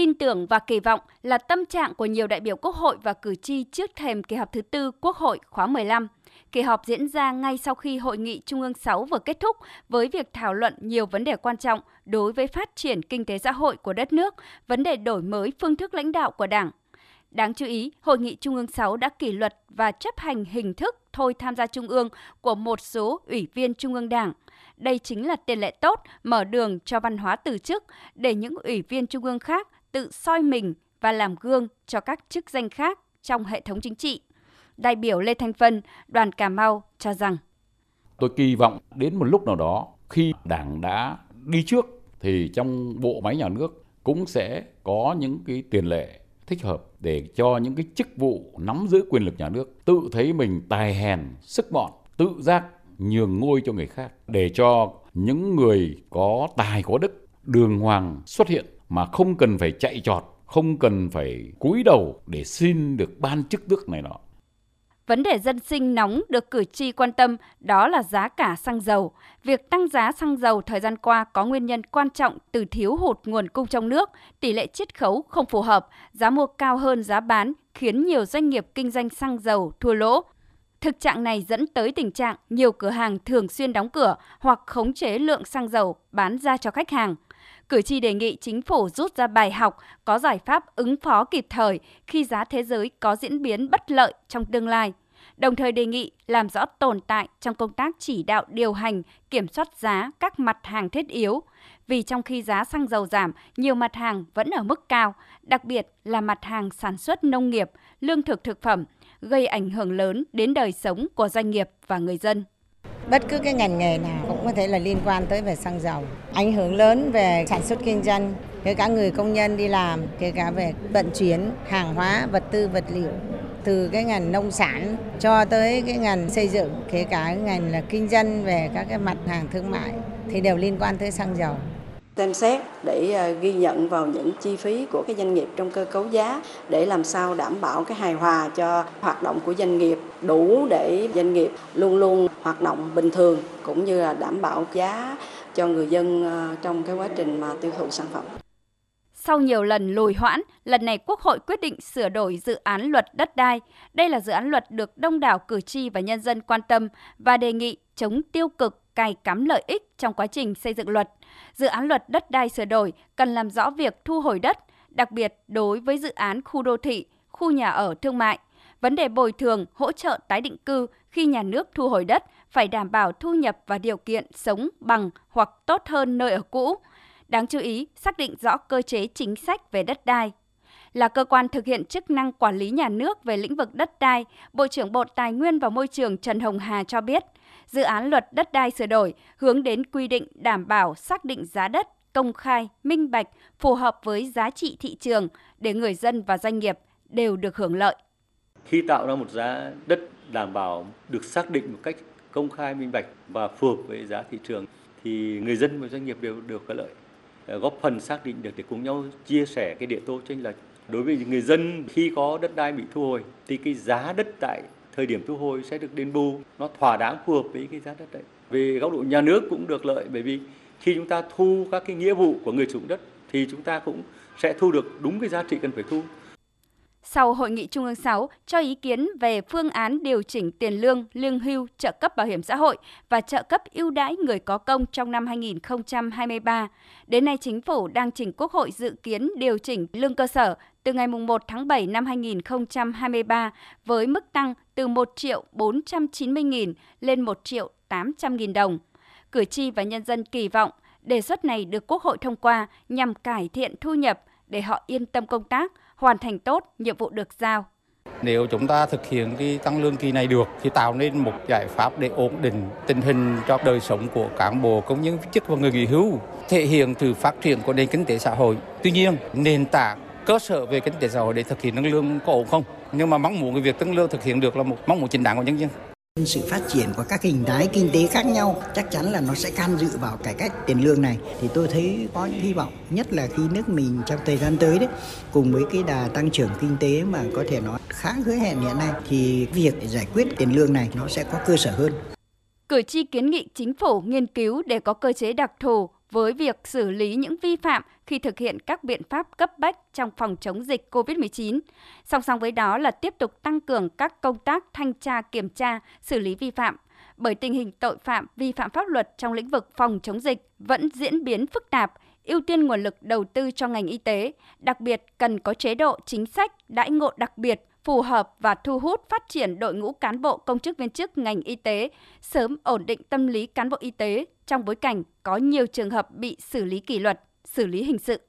Tin tưởng và kỳ vọng là tâm trạng của nhiều đại biểu Quốc hội và cử tri trước thềm kỳ họp thứ tư Quốc hội khóa 15. Kỳ họp diễn ra ngay sau khi Hội nghị Trung ương 6 vừa kết thúc với việc thảo luận nhiều vấn đề quan trọng đối với phát triển kinh tế xã hội của đất nước, vấn đề đổi mới phương thức lãnh đạo của Đảng. Đáng chú ý, Hội nghị Trung ương 6 đã kỷ luật và chấp hành hình thức thôi tham gia Trung ương của một số ủy viên Trung ương Đảng. Đây chính là tiền lệ tốt, mở đường cho văn hóa từ chức để những ủy viên Trung ương khác tự soi mình và làm gương cho các chức danh khác trong hệ thống chính trị. Đại biểu Lê Thanh Vân, đoàn Cà Mau cho rằng Tôi kỳ vọng đến một lúc nào đó khi Đảng đã đi trước thì trong bộ máy nhà nước cũng sẽ có những cái tiền lệ thích hợp để cho những cái chức vụ nắm giữ quyền lực nhà nước tự thấy mình tài hèn, sức mọn, tự giác nhường ngôi cho người khác để cho những người có tài có đức đường hoàng xuất hiện mà không cần phải chạy trọt, không cần phải cúi đầu để xin được ban chức tước này nọ. Vấn đề dân sinh nóng được cử tri quan tâm đó là giá cả xăng dầu. Việc tăng giá xăng dầu thời gian qua có nguyên nhân quan trọng từ thiếu hụt nguồn cung trong nước, tỷ lệ chiết khấu không phù hợp, giá mua cao hơn giá bán khiến nhiều doanh nghiệp kinh doanh xăng dầu thua lỗ. Thực trạng này dẫn tới tình trạng nhiều cửa hàng thường xuyên đóng cửa hoặc khống chế lượng xăng dầu bán ra cho khách hàng. Cử tri đề nghị chính phủ rút ra bài học có giải pháp ứng phó kịp thời khi giá thế giới có diễn biến bất lợi trong tương lai. Đồng thời đề nghị làm rõ tồn tại trong công tác chỉ đạo điều hành, kiểm soát giá các mặt hàng thiết yếu. Vì trong khi giá xăng dầu giảm, nhiều mặt hàng vẫn ở mức cao, đặc biệt là mặt hàng sản xuất nông nghiệp, lương thực thực phẩm, gây ảnh hưởng lớn đến đời sống của doanh nghiệp và người dân. Bất cứ cái ngành nghề nào cũng có thể là liên quan tới về xăng dầu, ảnh hưởng lớn về sản xuất kinh doanh, kể cả người công nhân đi làm, kể cả về vận chuyển hàng hóa, vật tư, vật liệu từ cái ngành nông sản cho tới cái ngành xây dựng, kể cả cái ngành là kinh doanh về các cái mặt hàng thương mại thì đều liên quan tới xăng dầu xem xét để ờ, ghi nhận vào những chi phí của cái doanh nghiệp trong cơ cấu giá để làm sao đảm bảo cái hài hòa cho hoạt động của doanh nghiệp đủ để doanh nghiệp luôn luôn hoạt động bình thường cũng như là đảm bảo giá cho người dân ờ, trong cái quá trình mà tiêu thụ sản phẩm. Sau nhiều lần lùi hoãn, lần này Quốc hội quyết định sửa đổi dự án luật đất đai. Đây là dự án luật được đông đảo cử tri và nhân dân quan tâm và đề nghị chống tiêu cực cài cắm lợi ích trong quá trình xây dựng luật. Dự án luật đất đai sửa đổi cần làm rõ việc thu hồi đất, đặc biệt đối với dự án khu đô thị, khu nhà ở thương mại. Vấn đề bồi thường, hỗ trợ tái định cư khi nhà nước thu hồi đất phải đảm bảo thu nhập và điều kiện sống bằng hoặc tốt hơn nơi ở cũ. Đáng chú ý, xác định rõ cơ chế chính sách về đất đai, là cơ quan thực hiện chức năng quản lý nhà nước về lĩnh vực đất đai, Bộ trưởng Bộ Tài nguyên và Môi trường Trần Hồng Hà cho biết, dự án luật đất đai sửa đổi hướng đến quy định đảm bảo xác định giá đất công khai, minh bạch, phù hợp với giá trị thị trường để người dân và doanh nghiệp đều được hưởng lợi. Khi tạo ra một giá đất đảm bảo được xác định một cách công khai, minh bạch và phù hợp với giá thị trường thì người dân và doanh nghiệp đều được có lợi ờ, góp phần xác định được để cùng nhau chia sẻ cái địa tô tranh lệch đối với người dân khi có đất đai bị thu hồi thì cái giá đất tại thời điểm thu hồi sẽ được đền bù. Nó thỏa đáng phù hợp với cái giá đất đấy. Về góc độ nhà nước cũng được lợi, bởi vì khi chúng ta thu các cái nghĩa vụ của người sử dụng đất thì chúng ta cũng sẽ thu được đúng cái giá trị cần phải thu sau hội nghị Trung ương 6 cho ý kiến về phương án điều chỉnh tiền lương, lương hưu, trợ cấp bảo hiểm xã hội và trợ cấp ưu đãi người có công trong năm 2023. Đến nay, Chính phủ đang trình Quốc hội dự kiến điều chỉnh lương cơ sở từ ngày 1 tháng 7 năm 2023 với mức tăng từ 1 triệu 490 nghìn lên 1 triệu 800 nghìn đồng. Cử tri và nhân dân kỳ vọng đề xuất này được Quốc hội thông qua nhằm cải thiện thu nhập để họ yên tâm công tác, hoàn thành tốt nhiệm vụ được giao. Nếu chúng ta thực hiện cái tăng lương kỳ này được thì tạo nên một giải pháp để ổn định tình hình cho đời sống của cán bộ công nhân viên chức và người nghỉ hưu, thể hiện từ phát triển của nền kinh tế xã hội. Tuy nhiên, nền tảng cơ sở về kinh tế xã hội để thực hiện tăng lương có ổn không? Nhưng mà mong muốn cái việc tăng lương thực hiện được là một mong muốn chính đáng của nhân dân. Sự phát triển của các hình thái kinh tế khác nhau, chắc chắn là nó sẽ can dự vào cải cách tiền lương này thì tôi thấy có những hy vọng, nhất là khi nước mình trong thời gian tới đấy, cùng với cái đà tăng trưởng kinh tế mà có thể nói khá hứa hẹn hiện nay, thì việc giải quyết tiền lương này nó sẽ có cơ sở hơn. Cử tri kiến nghị chính phủ nghiên cứu để có cơ chế đặc thù với việc xử lý những vi phạm khi thực hiện các biện pháp cấp bách trong phòng chống dịch COVID-19. Song song với đó là tiếp tục tăng cường các công tác thanh tra kiểm tra, xử lý vi phạm, bởi tình hình tội phạm vi phạm pháp luật trong lĩnh vực phòng chống dịch vẫn diễn biến phức tạp, ưu tiên nguồn lực đầu tư cho ngành y tế, đặc biệt cần có chế độ chính sách đãi ngộ đặc biệt phù hợp và thu hút phát triển đội ngũ cán bộ công chức viên chức ngành y tế, sớm ổn định tâm lý cán bộ y tế trong bối cảnh có nhiều trường hợp bị xử lý kỷ luật, xử lý hình sự.